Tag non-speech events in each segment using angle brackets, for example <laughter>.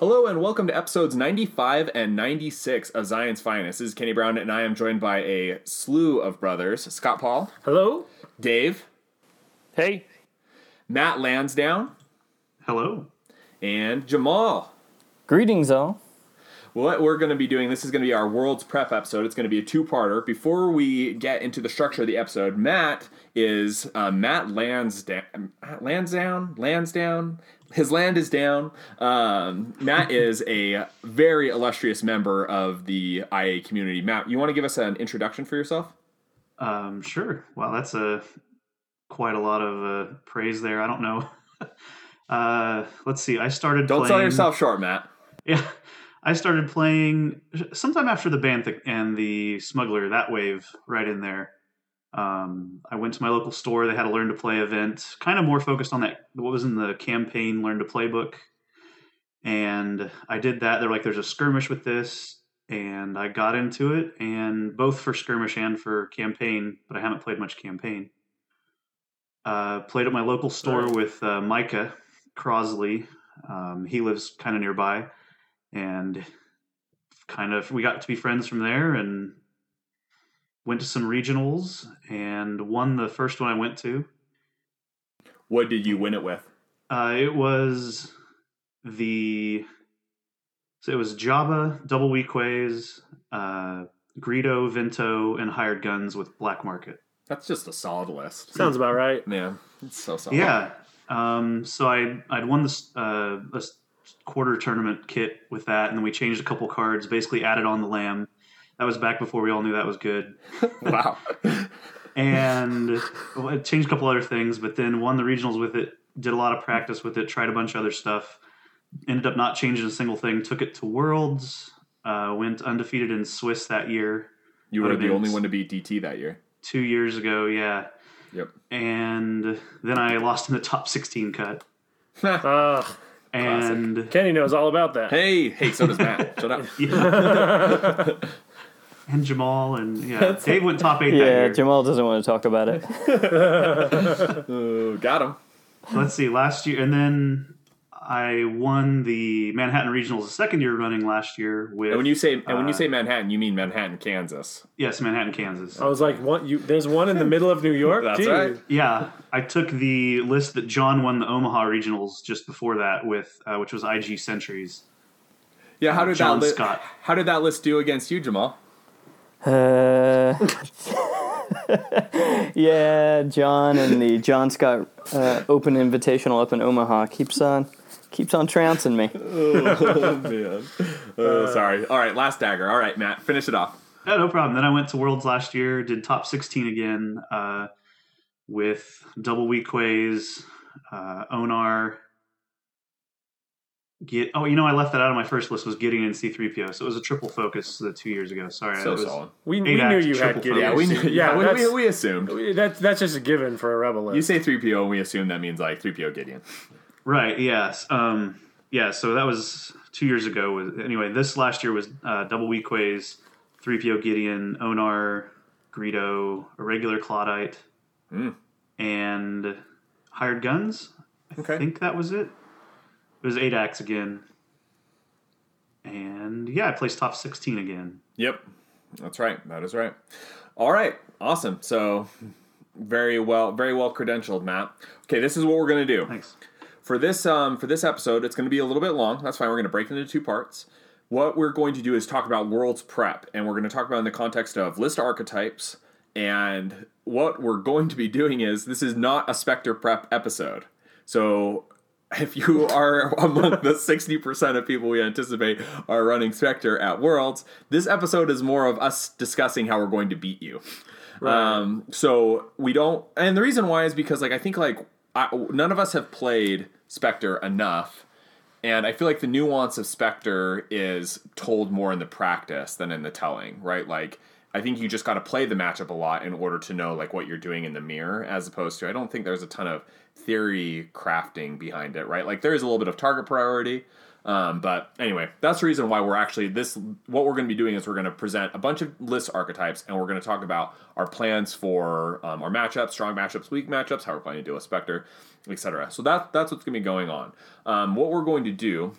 Hello and welcome to episodes 95 and 96 of Zion's Finest. This is Kenny Brown and I am joined by a slew of brothers Scott Paul, Hello. Dave, Hey. Matt Lansdowne, Hello. and Jamal. Greetings, all. What we're going to be doing, this is going to be our World's Prep episode. It's going to be a two parter. Before we get into the structure of the episode, Matt is uh, Matt Lansdowne. Lansdowne? Lansdowne? His land is down. Um, Matt <laughs> is a very illustrious member of the IA community. Matt, you want to give us an introduction for yourself? Um, sure. Wow, that's a quite a lot of uh, praise there. I don't know. <laughs> uh, let's see. I started. Don't playing, sell yourself short, Matt. <laughs> Yeah, I started playing sometime after the Banthic and the Smuggler. That wave right in there. Um, I went to my local store. They had a learn to play event, kind of more focused on that. What was in the campaign learn to play book, and I did that. They're like, "There's a skirmish with this." And I got into it, and both for skirmish and for campaign, but I haven't played much campaign. Uh, played at my local store with uh, Micah Crosley. Um, he lives kind of nearby, and kind of we got to be friends from there, and went to some regionals and won the first one I went to. What did you win it with? Uh, it was the so it was Java, Double Weequays, uh, Greedo, Vinto, and Hired Guns with Black Market. That's just a solid list. Sounds about right. Man, it's so solid. Yeah. Um, so I I'd won this uh, this quarter tournament kit with that, and then we changed a couple cards, basically added on the lamb. That was back before we all knew that was good, <laughs> Wow. and well, I changed a couple other things, but then won the regionals with it. Did a lot of practice with it. Tried a bunch of other stuff. Ended up not changing a single thing. Took it to Worlds. Uh, went undefeated in Swiss that year. You were the only one to beat DT that year. Two years ago, yeah. Yep. And then I lost in the top 16 cut. <laughs> Uh, And Kenny knows all about that. Hey, hey, so does Matt. Shut up. <laughs> and Jamal and yeah, <laughs> Dave went top eight that Yeah, year. Jamal doesn't want to talk about it. <laughs> Got him. Let's see, last year, and then I won the Manhattan Regionals the second year running last year with And when you say and when you uh, say Manhattan, you mean Manhattan, Kansas. yes, Manhattan, Kansas. I was like, what? You? There's one in the middle of New York. That's Dude. right. Yeah, I took the list that John won the Omaha Regionals just before that with, uh, which was IG Centuries. Yeah, how did John that li- Scott. How did that list do against you, Jamal? Uh, <laughs> yeah, John and the John Scott uh, Open Invitational up in Omaha keeps on keeps on trouncing me. <laughs> Oh man. Oh, sorry. All right, last dagger. All right, Matt, finish it off. Yeah, no problem. Then I went to Worlds last year, did top 16 again uh, with double Weequays, uh, Onar. Get oh, you know, I left that out of my first list was Gideon and C3PO, so it was a triple focus the two years ago. Sorry, So was, solid. We, we knew you had triple Gideon. Yeah, we knew. Yeah, Yeah, we, we, we assumed. that's that's just a given for a rebel list. You say three PO, and we assume that means like three PO Gideon. Right. Yes. Um, yeah. So that was two years ago. Was anyway. This last year was uh, double Weequays, three PO Gideon, Onar, Greedo, a regular Clawdite, Mm. and hired guns. I Okay. think that was it. It was eight acts again. And yeah, I placed top sixteen again. Yep, that's right. That is right. All right, awesome. So very well, very well credentialed, Matt. Okay, this is what we're gonna do. Thanks. for this um, for this episode, it's going to be a little bit long. That's fine. We're going to break it into two parts. What we're going to do is talk about world's prep, and we're going to talk about in the context of list archetypes. And what we're going to be doing is this is not a Spectre prep episode. So if you are among the sixty percent of people we anticipate are running Spectre at Worlds, this episode is more of us discussing how we're going to beat you. Um, so we don't, and the reason why is because like I think like I, none of us have played Spectre enough, and I feel like the nuance of Spectre is told more in the practice than in the telling, right? Like I think you just got to play the matchup a lot in order to know like what you're doing in the mirror, as opposed to I don't think there's a ton of theory crafting behind it, right? Like there is a little bit of target priority. Um, but anyway, that's the reason why we're actually this. What we're going to be doing is we're going to present a bunch of list archetypes, and we're going to talk about our plans for um, our matchups, strong matchups, weak matchups, how we're planning to deal with Spectre, etc. So that that's what's going to be going on. Um, what we're going to do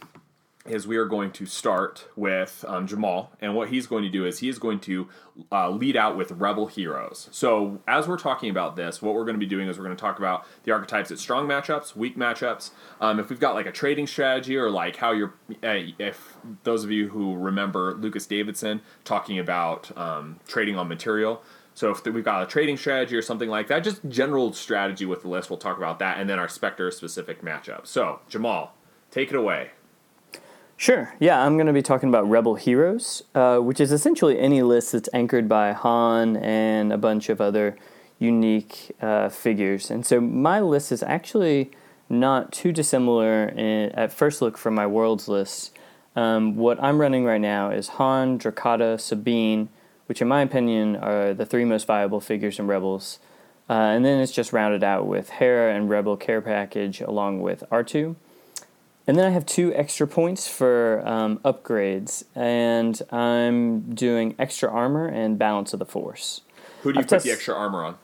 is we are going to start with um, Jamal, and what he's going to do is he is going to uh, lead out with Rebel Heroes. So, as we're talking about this, what we're going to be doing is we're going to talk about the archetypes at strong matchups, weak matchups. Um, if we've got like a trading strategy, or like how you're, uh, if those of you who remember Lucas Davidson talking about um, trading on material. So if we've got a trading strategy or something like that, just general strategy with the list, we'll talk about that, and then our Spectre specific matchup. So Jamal, take it away. Sure. Yeah, I'm going to be talking about Rebel Heroes, uh, which is essentially any list that's anchored by Han and a bunch of other unique uh, figures. And so my list is actually not too dissimilar in, at first look from my worlds list. Um, what I'm running right now is Han, Drokkatta, Sabine, which in my opinion are the three most viable figures in Rebels. Uh, and then it's just rounded out with Hera and Rebel Care Package along with R2. And then I have two extra points for um, upgrades, and I'm doing extra armor and balance of the force. Who do you I've put test- the extra armor on?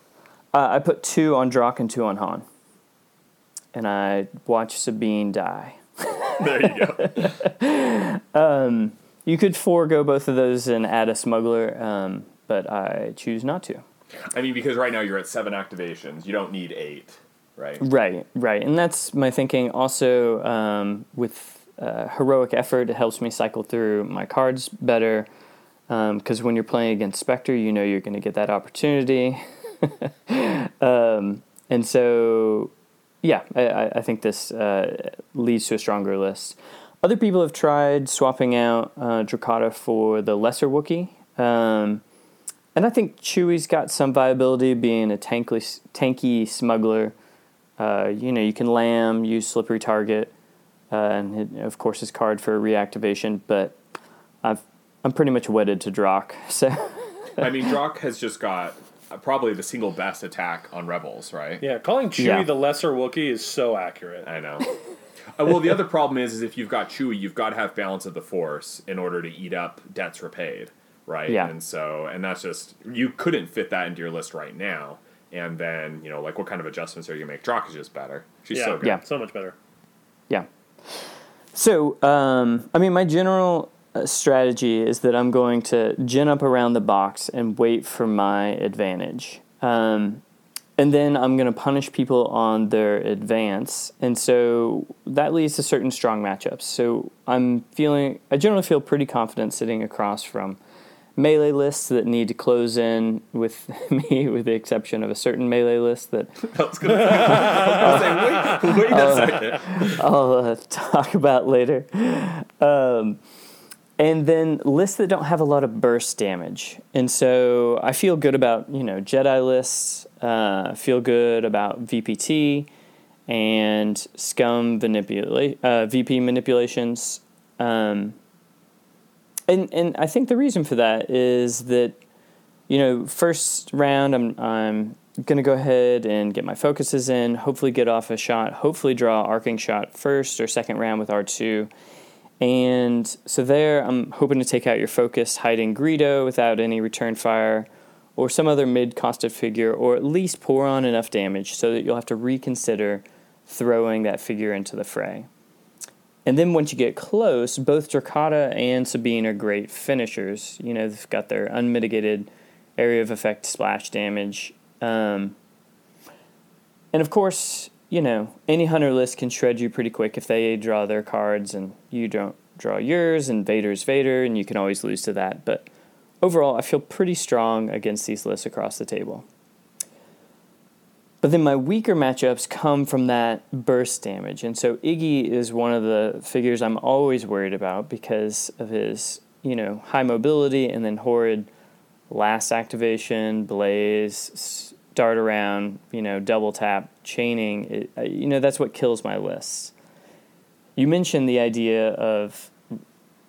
Uh, I put two on Drock and two on Han. And I watch Sabine die. <laughs> There you go. <laughs> You could forego both of those and add a smuggler, um, but I choose not to. I mean, because right now you're at seven activations. You don't need eight, right? Right, right. And that's my thinking. Also, um, with uh, heroic effort, it helps me cycle through my cards better. Because when you're playing against Spectre, you know you're going to get that opportunity. <laughs> um, and so, yeah, I, I- think this uh, leads to a stronger list. Other people have tried swapping out uh, for the lesser Wookiee. Um, and I think Chewie's got some viability being a tankly, tanky smuggler. Uh, you know, you can lamb, use slippery target, uh, and it, of course his card for reactivation. But I've I'm pretty much wedded to Drock, <laughs> so I mean, Drock has just got uh, probably the single best attack on Rebels, right? Yeah, calling Chewie Yeah. the lesser Wookiee is so accurate. I know. Uh, well, the other problem is, is if you've got Chewie, you've got to have balance of the Force in order to eat up debts repaid, right? Yeah. And so, and that's just you couldn't fit that into your list right now. And then, you know, like what kind of adjustments are you gonna make? Drock is just better. She's yeah, so good. Yeah. so much better. yeah. So um, I mean, my general uh, strategy is that I'm going to gin up around the box and wait for my advantage. Um, and then I'm going to punish people on their advance. And so that leads to certain strong matchups. So I'm feeling, I generally feel pretty confident sitting across from melee lists that need to close in with <laughs> me, with the exception of a certain melee list that <laughs> I was <laughs> was gonna say, wait, wait a second. I'll uh, talk about later. Um, and then lists that don't have a lot of burst damage. And so I feel good about, you know, Jedi lists, uh, feel good about VPT and scum manipula- uh, VP manipulations. Um, and, and I think the reason for that is that, you know, first round, I'm, I'm to go ahead and get my focuses in, hopefully get off a shot, hopefully draw arcing shot first or second round with R2. And so there, I'm hoping to take out your focus, hiding Greedo without any return fire, or some other mid-costed figure, or at least pour on enough damage so that you'll have to reconsider throwing that figure into the fray. And then once you get close, both Drokkatta and Sabine are great finishers. You know, they've got their unmitigated area of effect splash damage. Um, and of course, you know, any hunter list can shred you pretty quick if they draw their cards and you don't draw yours, and Vader's Vader, and you can always lose to that. But overall, I feel pretty strong against these lists across the table. But then my weaker matchups come from that burst damage. And so Iggy is one of the figures I'm always worried about because of his, you know, high mobility and then horrid last activation, blaze, dart around, you know, double tap, chaining. It, you know, that's what kills my lists. You mentioned the idea of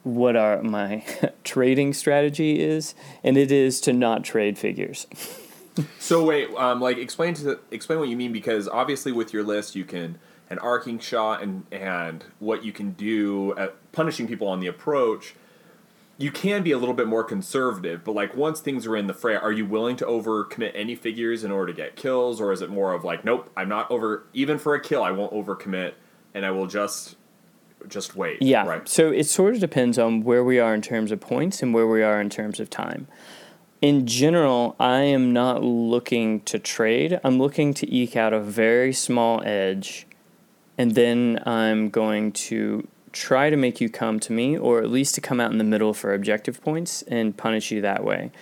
what our my <laughs> trading strategy is, and it is to not trade figures. <laughs> <laughs> So wait, um, like explain to the, explain what you mean because obviously with your list you can an arcing shot and and what you can do at punishing people on the approach. You can be a little bit more conservative, but like once things are in the fray, are you willing to overcommit any figures in order to get kills, or is it more of like, nope, I'm not over even for a kill, I won't overcommit, and I will just just wait? Yeah. Right. So it sort of depends on where we are in terms of points and where we are in terms of time. In general, I am not looking to trade. I'm looking to eke out a very small edge, and then I'm going to try to make you come to me, or at least to come out in the middle for objective points and punish you that way.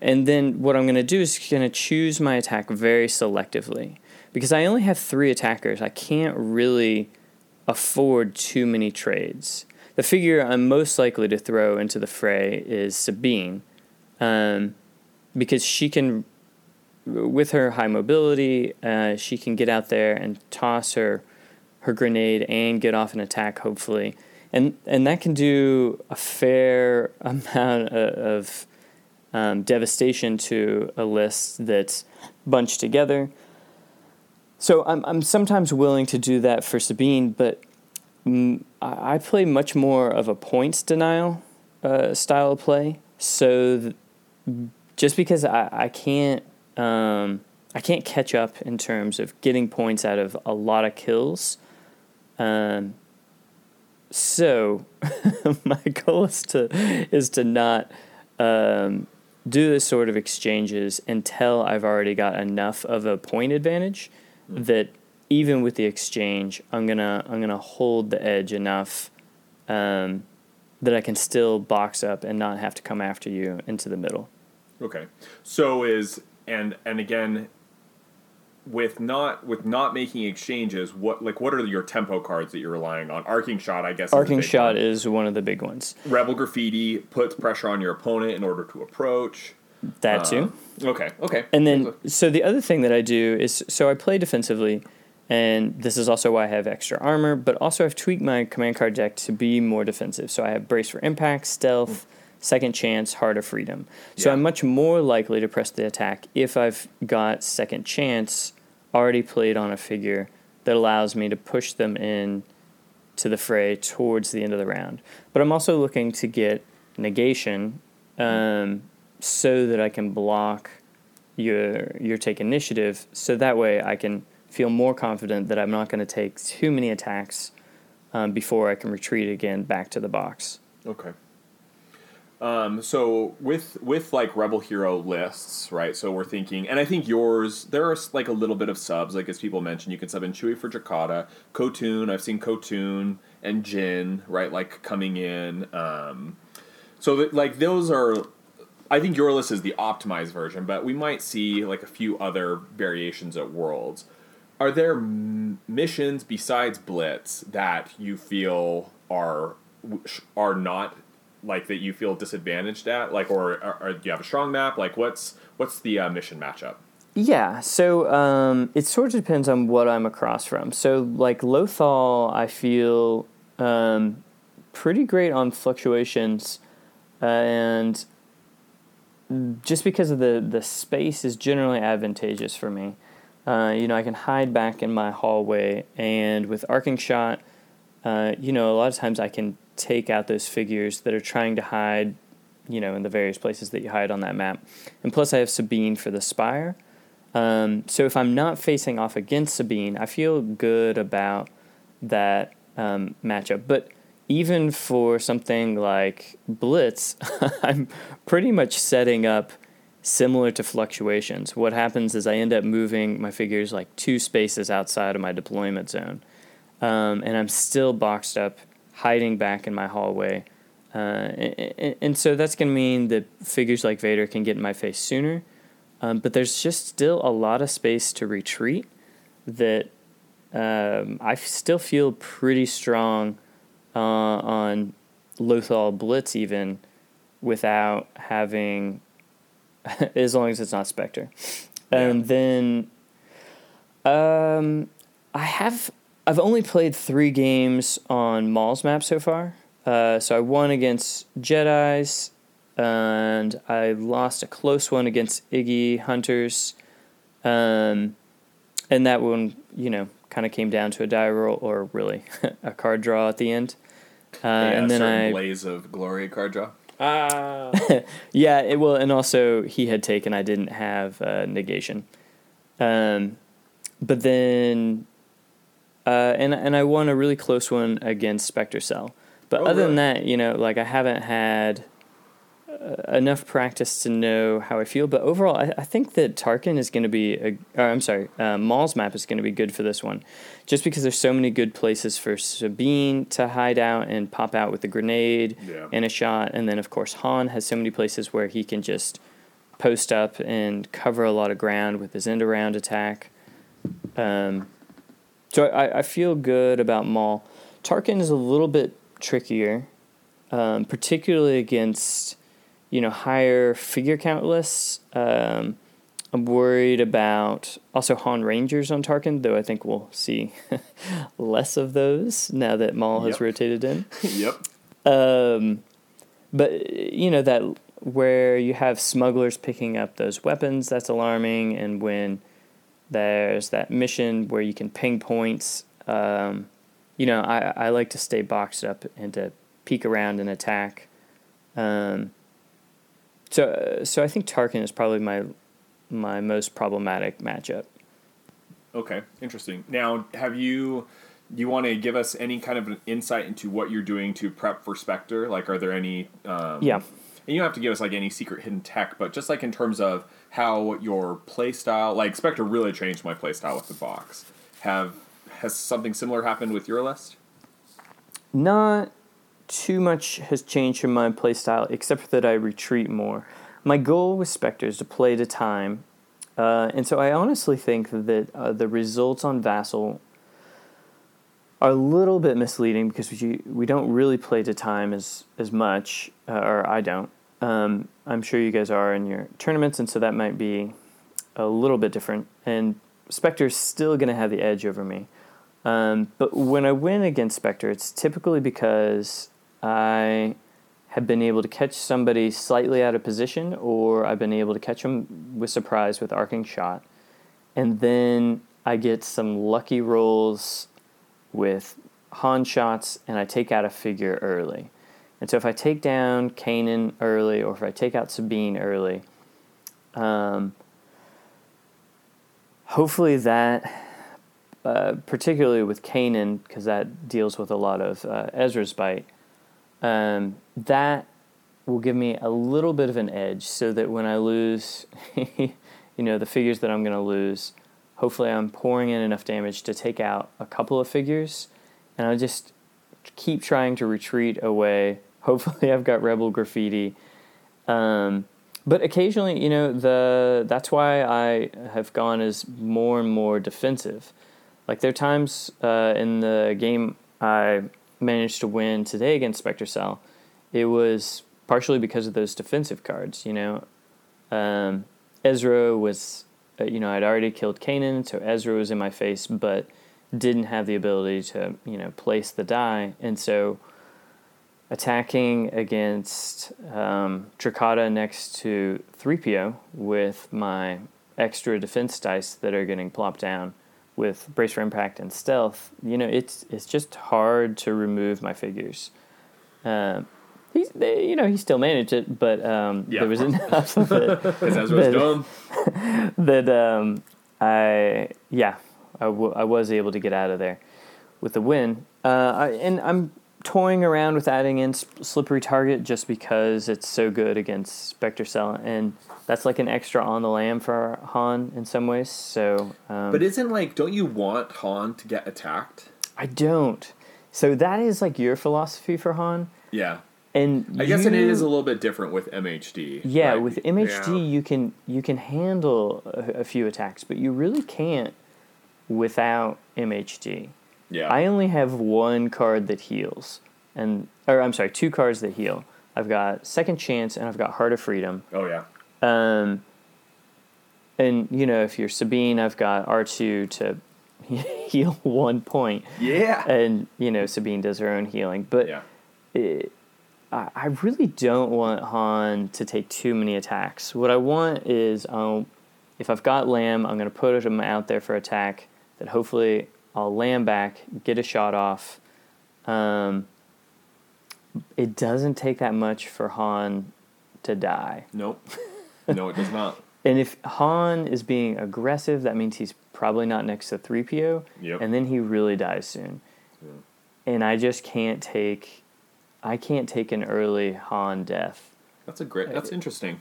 And then what I'm going to do is going to choose my attack very selectively because I only have three attackers. I can't really afford too many trades. The figure I'm most likely to throw into the fray is Sabine, um, because she can, with her high mobility, uh, she can get out there and toss her her grenade and get off an attack, hopefully, and and that can do a fair <laughs> amount of, um, devastation to a list that's bunched together. So I'm I'm sometimes willing to do that for Sabine, but mm, I play much more of a points denial uh, style play. So just because I I can't um, I can't catch up in terms of getting points out of a lot of kills. Um, so <laughs> my goal is to is to not um, do this sort of exchanges until I've already got enough of a point advantage that even with the exchange, I'm gonna I'm gonna hold the edge enough um, that I can still box up and not have to come after you into the middle. Okay. So is and and again with not with not making exchanges, what like what are your tempo cards that you're relying on? Arcing shot, I guess. Arcing big shot one. is one of the big ones. Rebel graffiti puts pressure on your opponent in order to approach. That too. Uh, okay. Okay. And then, so the other thing that I do is, so I play defensively, and this is also why I have extra armor, but also I've tweaked my command card deck to be more defensive. So I have brace for impact, stealth, second chance, heart of freedom. So Yeah. I'm much more likely to press the attack if I've got second chance already played on a figure that allows me to push them in to the fray towards the end of the round. But I'm also looking to get negation um, so that I can block your your take initiative. So that way I can feel more confident that I'm not going to take too many attacks um, before I can retreat again back to the box. Okay. Um, so with with like rebel hero lists, right? So we're thinking, and I think yours there are like a little bit of subs, like as people mentioned, you can sub in Chewie for Drokkatta, Kotun. I've seen Kotun and Jyn, right? Like coming in. Um, so that, like those are, I think your list is the optimized version, but we might see like a few other variations at Worlds. Are there m- missions besides Blitz that you feel are are not like that you feel disadvantaged at, like, or, or, or do you have a strong map? Like, what's what's the uh, mission matchup? Yeah, so um, it sort of depends on what I'm across from. So, like Lothal, I feel um, pretty great on fluctuations, and just because of the the space is generally advantageous for me. Uh, you know, I can hide back in my hallway, and with arcing shot, uh, you know, a lot of times I can take out those figures that are trying to hide, you know, in the various places that you hide on that map. And plus, I have Sabine for the spire. Um, so if I'm not facing off against Sabine, I feel good about that um, matchup. But even for something like Blitz, <laughs> I'm pretty much setting up similar to fluctuations. What happens is I end up moving my figures like two spaces outside of my deployment zone. Um, and I'm still boxed up, hiding back in my hallway. Uh, and, and so that's going to mean that figures like Vader can get in my face sooner. Um, but there's just still a lot of space to retreat that um, I still feel pretty strong uh, on Lothal Blitz, even without having, <laughs> as long as it's not Spectre. And then um, I have, I've only played three games on Maul's map so far. Uh, so I won against Jedi's, and I lost a close one against Iggy Hunters. Um, and that one, you know, kind of came down to a die roll or really <laughs> a card draw at the end. Uh, and then certain I, blaze of glory card draw. Ah, <laughs> yeah, it will, and also he had taken. I didn't have uh, negation, um, but then uh, and and I won a really close one against Spectre Cell. But Oh, other than that, you know, like I haven't had uh, enough practice to know how I feel. But overall, I, I think that Tarkin is going to be, a, or I'm sorry, uh, Maul's map is going to be good for this one, just because there's so many good places for Sabine to hide out and pop out with a grenade Yeah. and a shot, and then of course Han has so many places where he can just post up and cover a lot of ground with his end around attack. Um, so I, I feel good about Maul. Tarkin is a little bit trickier, um, particularly against you know higher figure count lists. Um, I'm worried about also Han Rangers on Tarkin, though I think we'll see <laughs> less of those now that Maul has rotated in. <laughs> yep. Um, but you know that where you have smugglers picking up those weapons, that's alarming. And when there's that mission where you can ping points, um, you know, I, I like to stay boxed up and to peek around and attack. Um, so so I think Tarkin is probably my my most problematic matchup. Okay, interesting. Now, have you? Do you want to give us any kind of an insight into what you're doing to prep for Spectre? Like, are there any? Um, Yeah. And you don't have to give us like any secret hidden tech, but just like in terms of how your play style, like Spectre really changed my play style with the box. Have has something similar happened with your list? Not too much has changed in my playstyle, except that I retreat more. My goal with Spectre is to play to time, uh, and so I honestly think that uh, the results on Vassal are a little bit misleading because we we don't really play to time as as much, uh, or I don't. Um, I'm sure you guys are in your tournaments, and so that might be a little bit different. And Spectre's still going to have the edge over me. Um, but when I win against Spectre, it's typically because I have been able to catch somebody slightly out of position, or I've been able to catch them with surprise with arcing shot, and then I get some lucky rolls with Han shots, and I take out a figure early. And so if I take down Kanan early, or if I take out Sabine early, um, hopefully that uh, particularly with Kanan, because that deals with a lot of uh, Ezra's bite, um, that will give me a little bit of an edge so that when I lose, <laughs> you know, the figures that I'm going to lose, hopefully I'm pouring in enough damage to take out a couple of figures, and I'll just keep trying to retreat away. Hopefully I've got Rebel Graffiti. Um, but occasionally, you know, the that's why I have gone as more and more defensive. Like there are times uh, in the game I managed to win today against Spectre Cell. It was partially because of those defensive cards. You know, um, Ezra was, uh, you know, I'd already killed Kanan, so Ezra was in my face, but didn't have the ability to, you know, place the die, and so attacking against um, Drokkatta next to 3PO with my extra defense dice that are getting plopped down with brace for impact and stealth, you know, it's it's just hard to remove my figures. Um, he's, they, you know, he still managed it, but um, Yeah, there was enough of it Because Ezra's But- dumb. that um, I yeah I, w- I was able to get out of there with the win. Uh, I, and I'm toying around with adding in slippery target just because it's so good against Spectre Cell, and that's like an extra on the lamb for Han in some ways. So, um, But isn't like, don't you want Han to get attacked? I don't. So that is like your philosophy for Han, Yeah. and I guess it is a little bit different with MHD. Yeah, right? with MHD Yeah. you can you can handle a, a few attacks, but you really can't without MHD. Yeah. I only have one card that heals, and or I'm sorry, two cards that heal. I've got Second Chance and I've got Heart of Freedom. oh yeah. Um, and you know, if you're Sabine, I've got R two to <laughs> heal one point, Yeah. and you know Sabine does her own healing. But Yeah. it, I, I really don't want Han to take too many attacks. What I want is, um, if I've got Lamb, I'm going to put him out there for attack. That hopefully I'll Lamb back, get a shot off. Um, it doesn't take that much for Han to die. Nope. <laughs> No, it does not. And if Han is being aggressive, that means he's probably not next to 3PO, Yep. and then he really dies soon. And I just can't take, I can't take an early Han death. That's a great. That's interesting.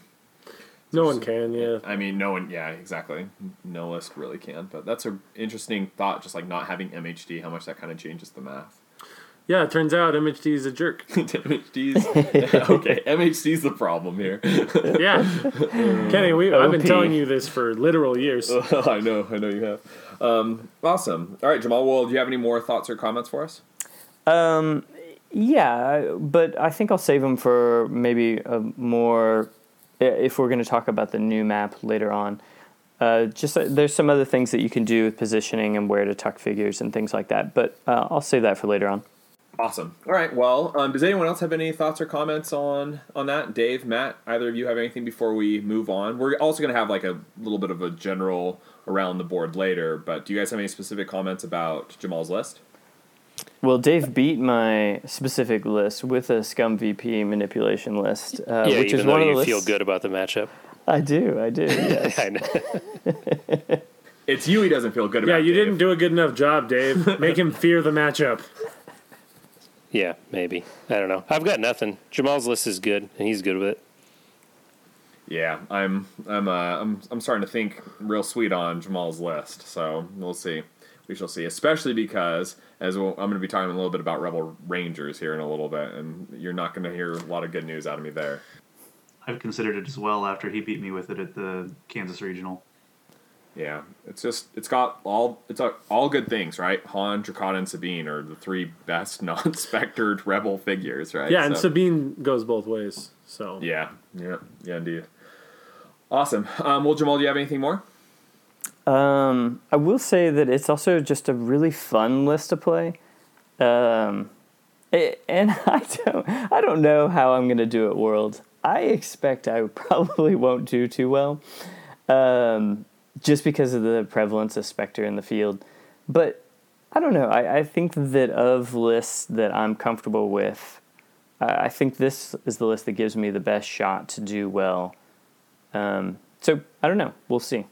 No one can, yeah. I mean, no one. Yeah, exactly. No list really can, but that's a interesting thought. Just like not having MHD, how much that kind of changes the math. Yeah, it turns out MHD is a jerk. <laughs> MHD's <laughs> okay. MHD's the problem here. <laughs> Yeah. Kenny, we, I've been telling you this for literal years. I know. I know you have. Um, awesome. All right, Jamal. Well, do you have any more thoughts or comments for us? Um, yeah, but I think I'll save them for maybe a more if we're going to talk about the new map later on. Uh, just uh, there's some other things that you can do with positioning and where to tuck figures and things like that, but uh, I'll save that for later on. Awesome. All right. Well, um, does anyone else have any thoughts or comments on on that? Dave, Matt, either of you have anything before we move on? We're also going to have like a little bit of a general around the board later, but do you guys have any specific comments about Jamal's list? Well, Dave beat my specific list with a scum VP manipulation list, uh, yeah, which even is one of the you feel good about the matchup. I do, I do. <laughs> Yes. I know. It's you. He doesn't feel good about. Yeah, you Dave. didn't do a good enough job, Dave. <laughs> Make him fear the matchup. Yeah, maybe. I don't know. I've got nothing. Jamal's list is good, and he's good with it. Yeah, I'm. I'm. Uh, I'm. I'm starting to think real sweet on Jamal's list. So we'll see. We shall see. Especially because as we'll, I'm going to be talking a little bit about Rebel Rangers here in a little bit, and you're not going to hear a lot of good news out of me there. I've considered it as well after he beat me with it at the Kansas Regional. Yeah, it's just it's got all it's all good things, right? Han, Drokkatta, and Sabine are the three best <laughs> non-spectered rebel figures, right? Yeah, and Sabine goes both ways. So yeah, yeah, yeah, indeed. Awesome. Um, well, Jamal, do you have anything more? Um, I will say that it's also just a really fun list to play. Um, it, and <laughs> I don't, I don't know how I'm going to do at World. I expect I <laughs> probably won't do too well, um, just because of the prevalence of Spectre in the field. But I don't know. I, I think that of lists that I'm comfortable with, I I think this is the list that gives me the best shot to do well. Um, so I don't know. We'll see.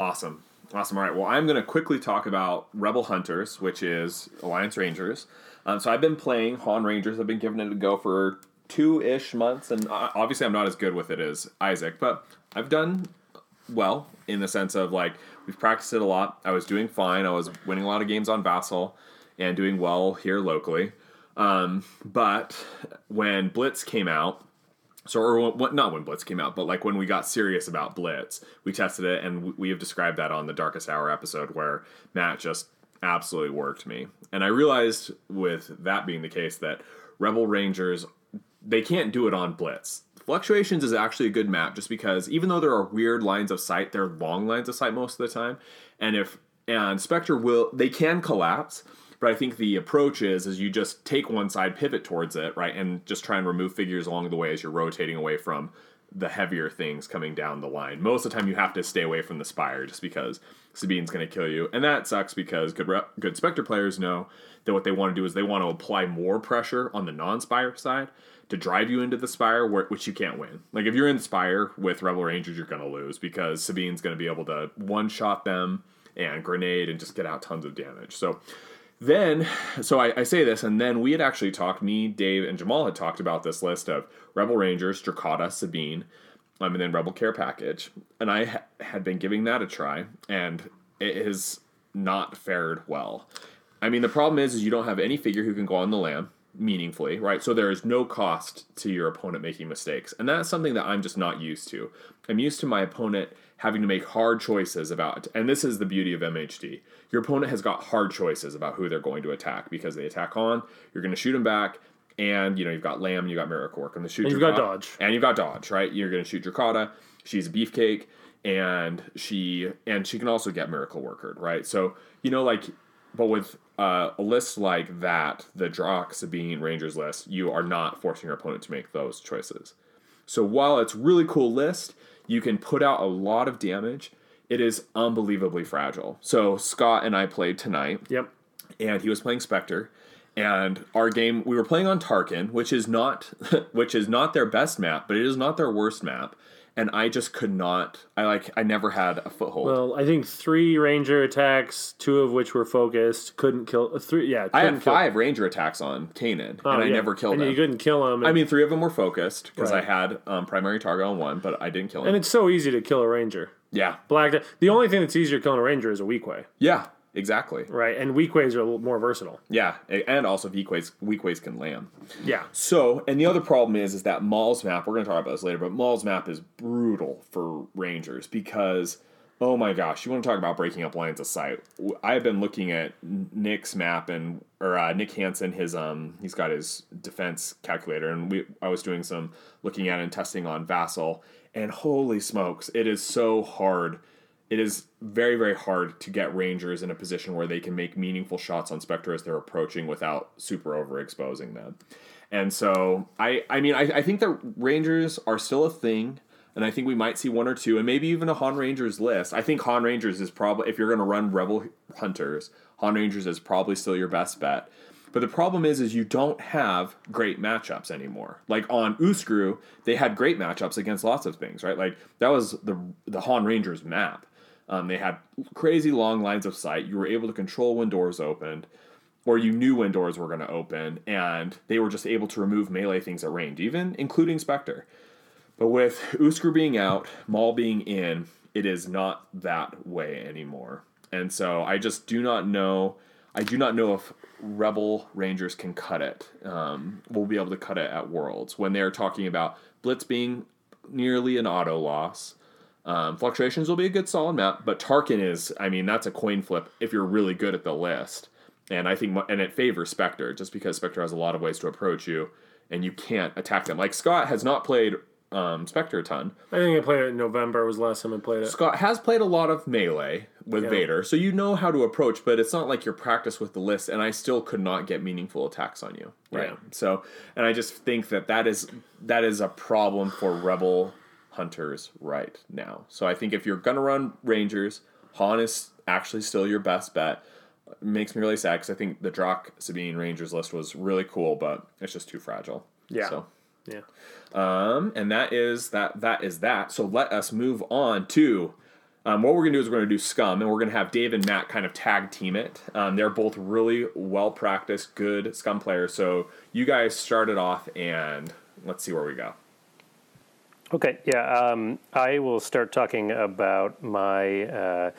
Awesome. Awesome. All right. Well, I'm going to quickly talk about Rebel Hunters, which is Alliance Rangers. Um, so I've been playing Han Rangers. I've been giving it a go for two ish months, and obviously I'm not as good with it as Isaac, but I've done well in the sense of like we've practiced it a lot. I was doing fine. I was winning a lot of games on Vassal and doing well here locally. Um, but when Blitz came out, so or what not when Blitz came out, but like when we got serious about Blitz, we tested it and we- have described that on the Darkest Hour episode where Matt just absolutely worked me. And I realized with that being the case that Rebel Rangers they can't do it on Blitz. Fluctuations is actually a good map just because even though there are weird lines of sight, they're long lines of sight most of the time. And if and Spectre will they can collapse, but I think the approach is is you just take one side, pivot towards it, right, and just try and remove figures along the way as you're rotating away from the heavier things coming down the line. Most of the time, you have to stay away from the spire just because Sabine's going to kill you, and that sucks because good good Spectre players know that what they want to do is they want to apply more pressure on the non-spire side to drive you into the spire, where, which you can't win. Like if you're in the spire with Rebel Rangers, you're going to lose because Sabine's going to be able to one-shot them and grenade and just get out tons of damage. So then, so I, I say this, and then we had actually talked, me, Dave, and Jamal had talked about this list of Rebel Rangers, Drokkatta, Sabine, um, and then Rebel Care Package. And I ha- had been giving that a try, and it has not fared well. I mean, the problem is, is you don't have any figure who can go on the lamb meaningfully, right? So there is no cost to your opponent making mistakes. And that's something that I'm just not used to. I'm used to my opponent having to make hard choices about and this is the beauty of MHD. Your opponent has got hard choices about who they're going to attack because they attack on, you're going to shoot them back, and you know you've got Lamb, and you've got Miracle Work, and the shoot. And you've got Dodge. and you've got Dodge, right? You're going to shoot Drokkatta. She's a beefcake, and she and she can also get Miracle Worker, right? So you know, like, but with uh, a list like that, the Drock Sabine Rangers list, you are not forcing your opponent to make those choices. So while it's really cool list, you can put out a lot of damage. It is unbelievably fragile. So Scott and I played tonight Yep. and he was playing Spectre. And our game, we were playing on Tarkin, which is not, <laughs> which is not their best map, but it is not their worst map. And I just could not. I like I never had a foothold. Well, I think three ranger attacks, two of which were focused, couldn't kill. uh, Three, yeah, I had five ranger attacks on Kanan, Oh, and I yeah. never killed and him. You couldn't kill him. I mean, three of them were focused because Right. I had um, primary target on one, but I didn't kill him. and it's so easy to kill a ranger. yeah, Black. The only thing that's easier killing a ranger is a weak way, yeah, exactly. right? And weak ways are a little more versatile. Yeah, and also Weequays, weak ways can land. Yeah. So, and the other problem is, is that Maul's map. We're going to talk about this later, but Maul's map is brutal for Rangers because, oh my gosh, you want to talk about breaking up lines of sight? I've been looking at Nick's map and or uh, Nick Hansen. His um, he's got his defense calculator, and we I was doing some looking at and testing on Vassal, and holy smokes, it is so hard. It is very, very hard to get Rangers in a position where they can make meaningful shots on Spectre as they're approaching without super overexposing them. And so I I mean I, I think that Rangers are still a thing. And I think we might see one or two, and maybe even a Han Rangers list. I think Han Rangers is probably if you're going to run Rebel Hunters, Han Rangers is probably still your best bet. But the problem is, is you don't have great matchups anymore. Like on Uscru, they had great matchups against lots of things, right? Like that was the the Han Rangers map. Um, they had crazy long lines of sight. You were able to control when doors opened or you knew when doors were going to open, and they were just able to remove melee things at range, even including Spectre. But with Uscru being out, Maul being in, it is not that way anymore. And so I just do not know. I do not know if Rebel Rangers can cut it. Um, will be able to cut it at Worlds when they're talking about Blitz being nearly an auto loss. Um, fluctuations will be a good solid map, but Tarkin is. I mean, that's a coin flip if you're really good at the list. And I think, and it favors Spectre just because Spectre has a lot of ways to approach you, and you can't attack them. Like Scott has not played um, Spectre a ton. I think I played it in November. Was the last time I played it. Scott has played a lot of melee with Yeah. Vader, so you know how to approach, but it's not like you're practiced with the list. And I still could not get meaningful attacks on you, right? Yeah. So, and I just think that that is that is a problem for Rebel hunters right now. So I think if you're gonna run Rangers, Han is actually still your best bet. It makes me really sad because I think the Drock Sabine Rangers list was really cool, but it's just too fragile. Yeah. So. Yeah. Um, and that is that. That is that. So let us move on to um, what we're gonna do is we're gonna do Scum, and we're gonna have Dave and Matt kind of tag team it. Um, they're both really well practiced, good Scum players. So you guys started off, and let's see where we go. Okay, yeah, um, I will start talking about my uh,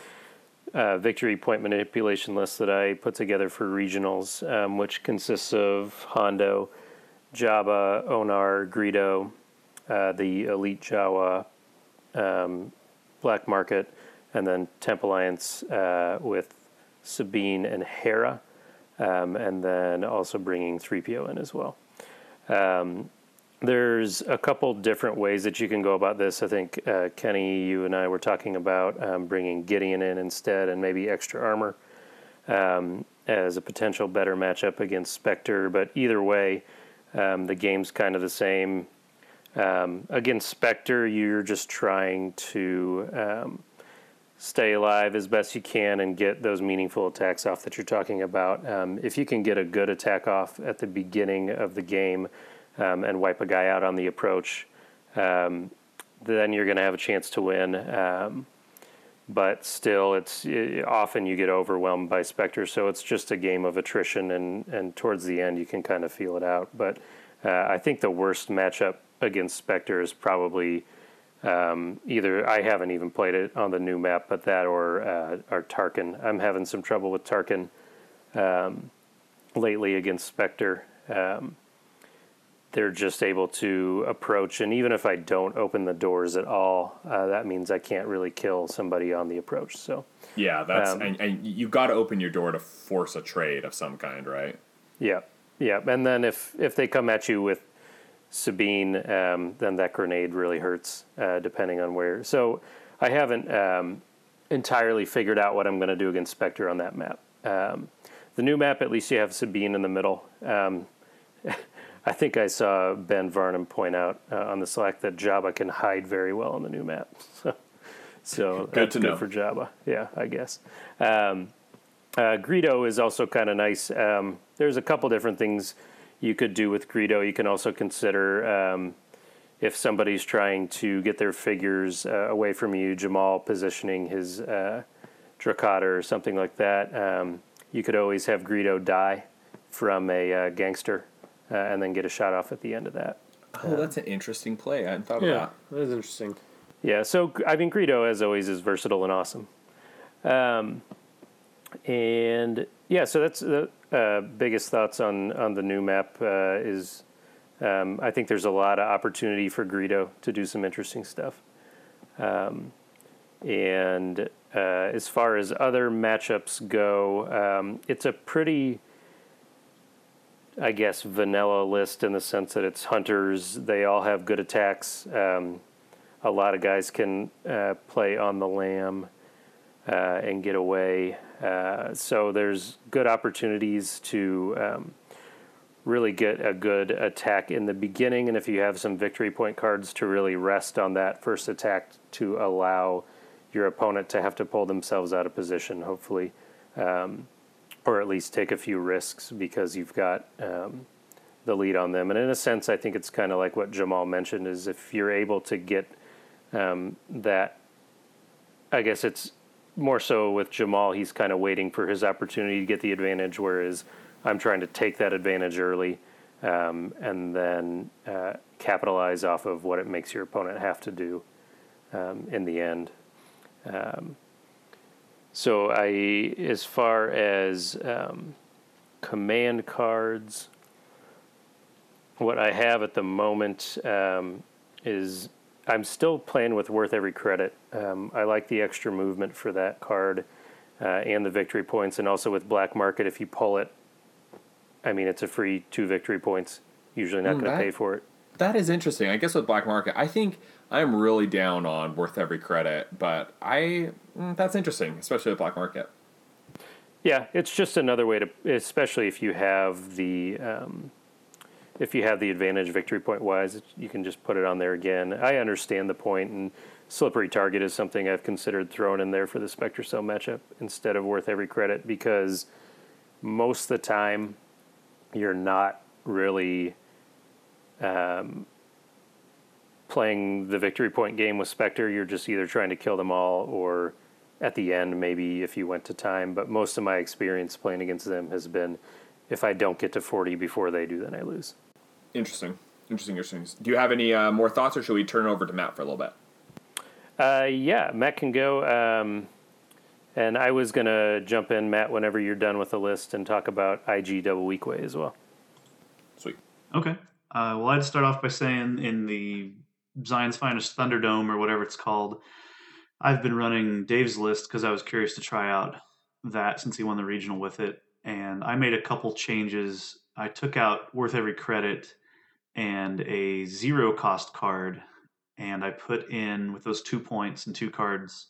uh, victory point manipulation list that I put together for regionals, um, which consists of Hondo, Jabba, Onar, Greedo, uh, the Elite Jawa, um, Black Market, and then Temp Alliance uh, with Sabine and Hera, um, and then also bringing 3PO in as well. There's a couple different ways that you can go about this. I think uh, Kenny, you and I were talking about um, bringing Gideon in instead, and maybe extra armor um, as a potential better matchup against Spectre. But either way, um, the game's kind of the same. Um, against Spectre, you're just trying to um, stay alive as best you can and get those meaningful attacks off that you're talking about. Um, if you can get a good attack off at the beginning of the game um, and wipe a guy out on the approach, um, then you're going to have a chance to win. Um, but still, it's i often you get overwhelmed by Spectre, so it's just a game of attrition, and, and towards the end you can kind of feel it out. But uh, I think the worst matchup against Spectre is probably um, either I haven't even played it on the new map, but that or uh, or Tarkin. I'm having some trouble with Tarkin um, lately against Spectre. Um, they're just able to approach, and even if I don't open the doors at all, uh, that means I can't really kill somebody on the approach. So Yeah, that's Um, and, and you got to open your door to force a trade of some kind, right? yeah, yeah, and then if if they come at you with Sabine, um, then that grenade really hurts, uh, depending on where. So I haven't um, entirely figured out what I'm going to do against Spectre on that map. Um, the new map, at least you have Sabine in the middle. <laughs> I think I saw Ben Varnum point out uh, on the Slack that Jabba can hide very well on the new map. <laughs> So, so Good to good know. for Jabba. Yeah, I guess. Um, uh, Greedo is also kind of nice. Um, there's a couple different things you could do with Greedo. You can also consider um, if somebody's trying to get their figures uh, away from you, Jamal positioning his uh, Drokkatta or something like that, um, you could always have Greedo die from a uh, gangster uh, and then get a shot off at the end of that. Oh, that's an interesting play. I hadn't thought of Yeah, that. that is interesting. Yeah, so I mean, Greedo, as always, is versatile and awesome. Um, and yeah, so that's the uh, biggest thoughts on on the new map uh, is um, I think there's a lot of opportunity for Greedo to do some interesting stuff. Um, and uh, as far as other matchups go, um, it's a pretty, I guess, vanilla list in the sense that it's hunters. They all have good attacks. Um, a lot of guys can uh, play on the lamb uh, and get away. Uh, so there's good opportunities to um, really get a good attack in the beginning, and if you have some victory point cards, to really rest on that first attack to allow your opponent to have to pull themselves out of position, hopefully, um, or at least take a few risks because you've got um, the lead on them. And in a sense, I think it's kind of like what Jamal mentioned: is if you're able to get um, that, I guess it's more so with Jamal. He's kind of waiting for his opportunity to get the advantage, whereas I'm trying to take that advantage early um, and then uh, capitalize off of what it makes your opponent have to do um, in the end. So I, as far as um, command cards, what I have at the moment um, is I'm still playing with worth every credit. Um, I like the extra movement for that card uh, and the victory points, and also with black market, if you pull it, I mean it's a free two victory points. Usually not Mm, going to pay for it. That is interesting. I guess with black market, I think I'm really down on worth every credit, but I mm, that's interesting, especially with black market. Yeah, it's just another way to, especially if you have the, um, if you have the advantage victory point wise, you can just put it on there again. I understand the point, and slippery target is something I've considered throwing in there for the Spectre Cell matchup instead of worth every credit because most of the time you're not really um, playing the victory point game with Spectre. You're just either trying to kill them all or at the end, maybe if you went to time. But most of my experience playing against them has been if I don't get to 40 before they do, then I lose. Interesting, interesting, interesting. Do you have any uh, more thoughts, or should we turn it over to Matt for a little bit? Uh, yeah, Matt can go. Um, and I was going to jump in, Matt, whenever you're done with the list and talk about IG Double Weequay as well. Sweet. Okay. Uh, well, I'd start off by saying in the Zion's Finest Thunderdome or whatever it's called, I've been running Dave's list because I was curious to try out that since he won the regional with it. And I made a couple changes. I took out Worth Every Credit and a zero cost card, and I put in, with those two points and two cards,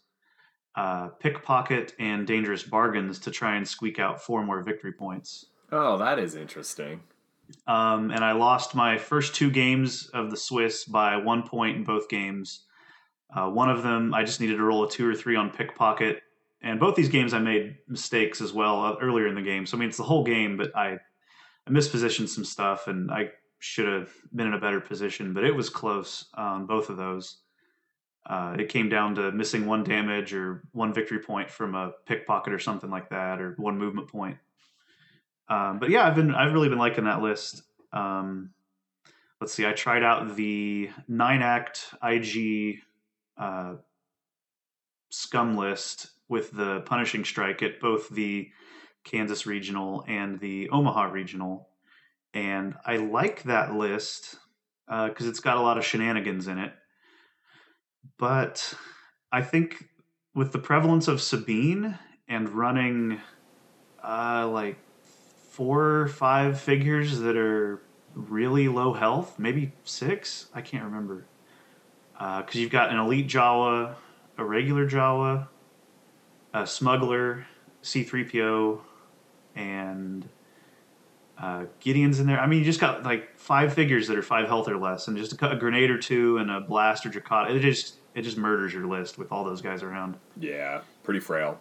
uh, Pickpocket and Dangerous Bargains to try and squeak out four more victory points. Oh, that is interesting. Um, and I lost my first two games of the Swiss by one point in both games. Uh, one of them, I just needed to roll a two or three on pickpocket, and both these games I made mistakes as well uh, earlier in the game. So I mean, it's the whole game, but I, I mispositioned some stuff, and I should have been in a better position. But it was close on both of those. Uh, it came down to missing one damage or one victory point from a pickpocket or something like that, or one movement point. Um, but yeah, I've been I've really been liking that list. Um, let's see, I tried out the nine act IG uh, scum list with the punishing strike at both the Kansas regional and the Omaha regional, and I like that list because it's got a lot of shenanigans in it. But I think with the prevalence of Sabine and running uh, like four or five figures that are really low health, maybe six. I can't remember. Because you've got an elite Jawa, a regular Jawa, a smuggler, C3PO, and uh, Gideon's in there. I mean, you just got like five figures that are five health or less, and just a, a grenade or two and a blast or Drokkatta. It just it just murders your list with all those guys around. Yeah, pretty frail.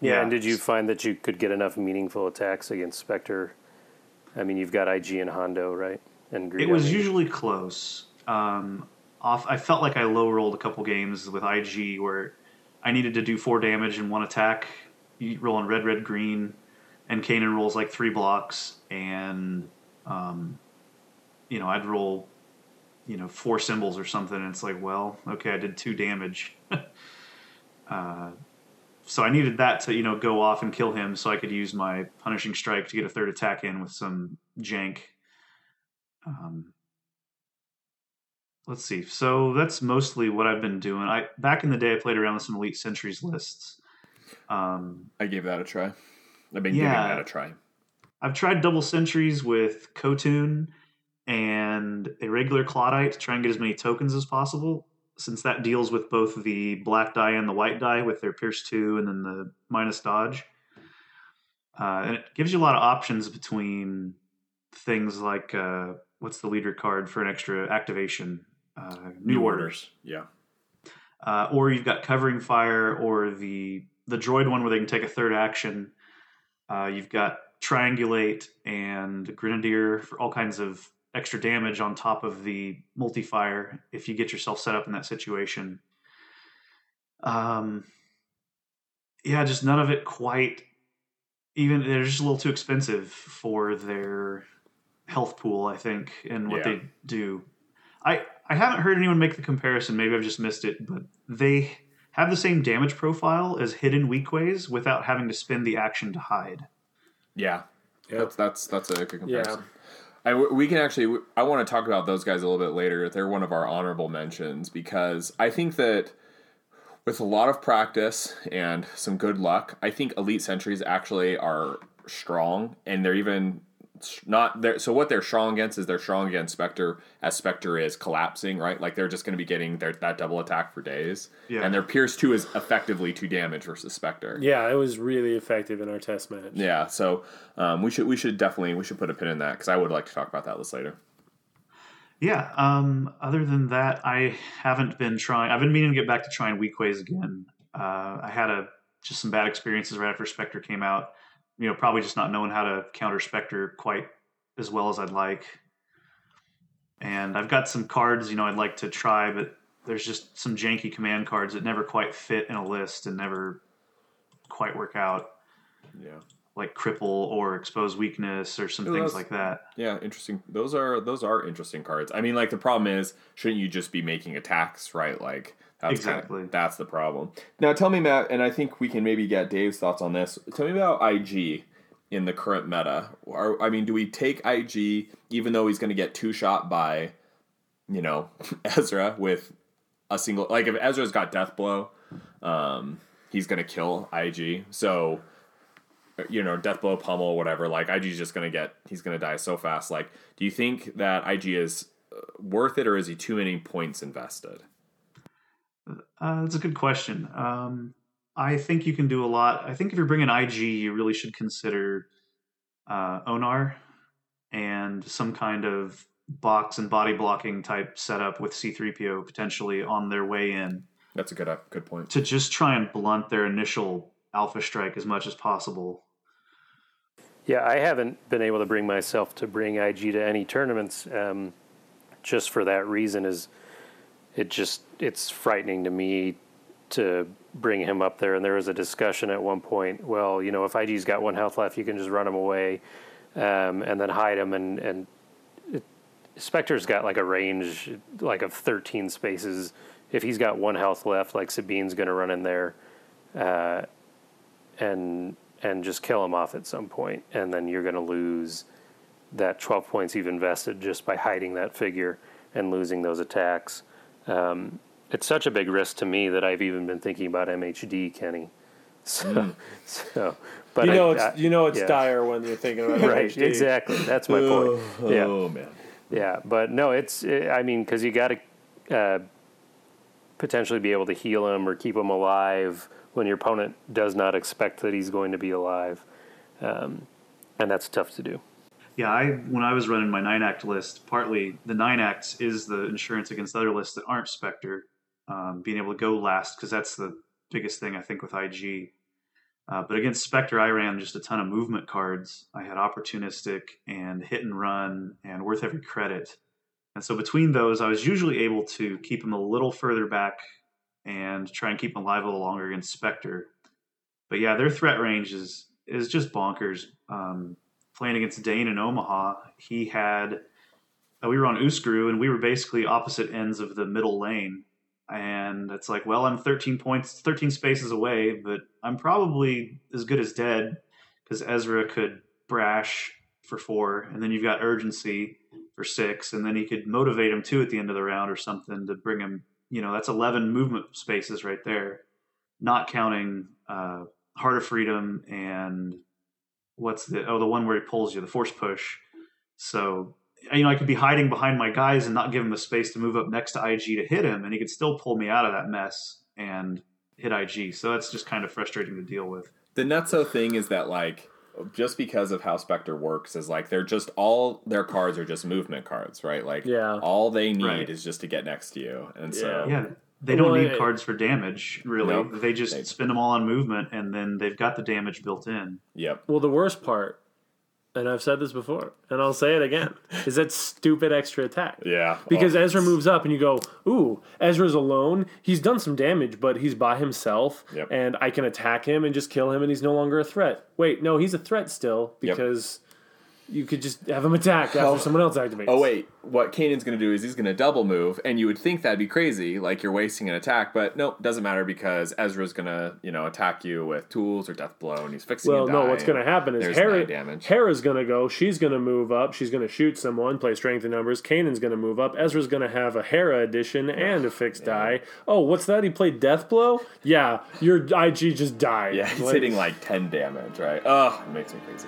Yeah, Yeah. and did you find that you could get enough meaningful attacks against Spectre? I mean, you've got IG and Hondo, right? And Greedo, It was maybe. usually close. Um, off. I felt like I low rolled a couple games with IG where I needed to do four damage in one attack, you roll on red, red, green, and Kanan rolls like three blocks, and um, you know I'd roll, you know, four symbols or something, and it's like, well, okay, I did two damage. <laughs> uh, so I needed that to you know go off and kill him, so I could use my punishing strike to get a third attack in with some jank. Um, let's see. So that's mostly what I've been doing. I back in the day, I played around with some Elite Sentries lists. Um, I gave that a try. I've been Yeah. giving that a try. I've tried double sentries with Kotun and a regular Clawdite to try and get as many tokens as possible, since that deals with both the black die and the white die with their Pierce 2 and then the minus dodge. Uh, and it gives you a lot of options between things like uh, what's the leader card for an extra activation? Uh, new, orders. Yeah. uh, or you've got covering fire, or the the droid one where they can take a third action. Uh, you've got triangulate and grenadier for all kinds of extra damage on top of the multi fire if you get yourself set up in that situation. Um, yeah, just none of it quite. Even they're just a little too expensive for their health pool, I think, and what Yeah. they do. I I haven't heard anyone make the comparison. Maybe I've just missed it, but they have the same damage profile as hidden Weequays without having to spend the action to hide. Yeah. Yeah. That's that's that's a good comparison. Yeah. I, we can actually. I want to talk about those guys a little bit later. They're one of our honorable mentions because I think that with a lot of practice and some good luck, I think elite sentries actually are strong, and they're even not there. So what they're strong against is they're strong against Spectre as Spectre is collapsing, right? Like they're just going to be getting their, that double attack for days, Yeah. and their Pierce two is effectively two damage versus Spectre. Yeah, it was really effective in our test match. Yeah, so um, we should we should definitely we should put a pin in that because I would like to talk about that list later. Yeah. Um, other than that, I haven't been trying. I've been meaning to get back to trying Weequays again. Uh, I had a just some bad experiences right after Spectre came out. You know, probably just not knowing how to counter Spectre quite as well as I'd like. And I've got some cards, you know, I'd like to try, but there's just some janky command cards that never quite fit in a list and never quite work out, Yeah, like cripple or expose weakness or some Ooh, things like that. yeah, interesting. Those are those are interesting cards. I mean, like the problem is, shouldn't you just be making attacks, right? Like that's Exactly. that's the problem. Now, tell me, Matt, and I think we can maybe get Dave's thoughts on this. Tell me about IG in the current meta. Or, I mean, do we take IG even though he's going to get two shot by, you know, <laughs> Ezra with a single like if Ezra's got death blow, um, he's gonna kill IG. So you know, death blow, pummel, whatever. Like IG's just gonna get he's gonna die so fast. Like, do you think that IG is uh, worth it, or is he too many points invested? Uh, that's a good question. Um, I think you can do a lot. I think if you're bringing IG, you really should consider uh, Onar and some kind of box and body blocking type setup with C3PO potentially on their way in That's a good uh, good point. to just try and blunt their initial alpha strike as much as possible. Yeah, I haven't been able to bring myself to bring IG to any tournaments. Um, just for that reason, is it just it's frightening to me to bring him up there. And there was a discussion at one point. Well, you know, if IG's got one health left, you can just run him away, um, and then hide him. And and it, Spectre's got like a range like of thirteen spaces. If he's got one health left, like Sabine's going to run in there. Uh, and and just kill him off at some point, and then you're going to lose that 12 points you've invested just by hiding that figure and losing those attacks. Um, it's such a big risk to me that I've even been thinking about MHD, Kenny. <laughs> So, so but you know I- it's I- you know it's yeah. dire when you're thinking about right? MHD. Exactly. That's my point. Yeah. Oh man. Yeah, but no, it's. I mean, because you got to uh, potentially be able to heal him or keep him alive when your opponent does not expect that he's going to be alive, um, and that's tough to do. Yeah, I when I was running my nine act list, partly the nine acts is the insurance against other lists that aren't Spectre, um, being able to go last because that's the biggest thing I think with IG. Uh, but against Spectre, I ran just a ton of movement cards. I had opportunistic and hit and run and worth every credit. And so between those, I was usually able to keep him a little further back and try and keep him alive a little longer against Spectre. But yeah, their threat range is is just bonkers. Um, playing against Dane in Omaha, he had uh, we were on Uscru and we were basically opposite ends of the middle lane. And it's like, well, I'm 13 points, 13 spaces away, but I'm probably as good as dead because Ezra could brash for four, and then you've got urgency for six, and then he could motivate him too at the end of the round or something to bring him. You know, that's 11 movement spaces right there, not counting uh, Heart of Freedom and what's the oh the one where he pulls you the force push. So you know I could be hiding behind my guys and not give him the space to move up next to IG to hit him, and he could still pull me out of that mess and hit IG. So that's just kind of frustrating to deal with. The nutso thing is that like just because of how Spectre works is like they're just all their cards are just movement cards, right? Like Yeah. all they need Right. is just to get next to you, and so Yeah, they don't Well, need it- cards for damage really. Nope. They just They- spend them all on movement, and then they've got the damage built in. yep, Well, the worst part, and I've said this before, and I'll say it again, <laughs> is that stupid extra attack. yeah, Because Oh, Ezra moves up and you go, ooh, Ezra's alone. He's done some damage, but he's by himself. Yep. And I can attack him and just kill him and he's no longer a threat. Wait, no, he's a threat still Yep. You could just have him attack after Oh. someone else activates. Oh wait, what Kanan's going to do is he's going to double move, and you would think that'd be crazy, like you're wasting an attack, but nope, doesn't matter because Ezra's going to you know attack you with tools or death blow, and he's fixing. Well, no, what's going to happen is Hera. Hera's going to go. She's going to move up. She's going to shoot someone, play strength in numbers. Kanan's going to move up. Ezra's going to have a Hera addition and a fixed die. Oh, what's that? He played Death Blow? Yeah, your IG just died. yeah, he's Like- hitting like ten damage, right? Oh, it makes me crazy.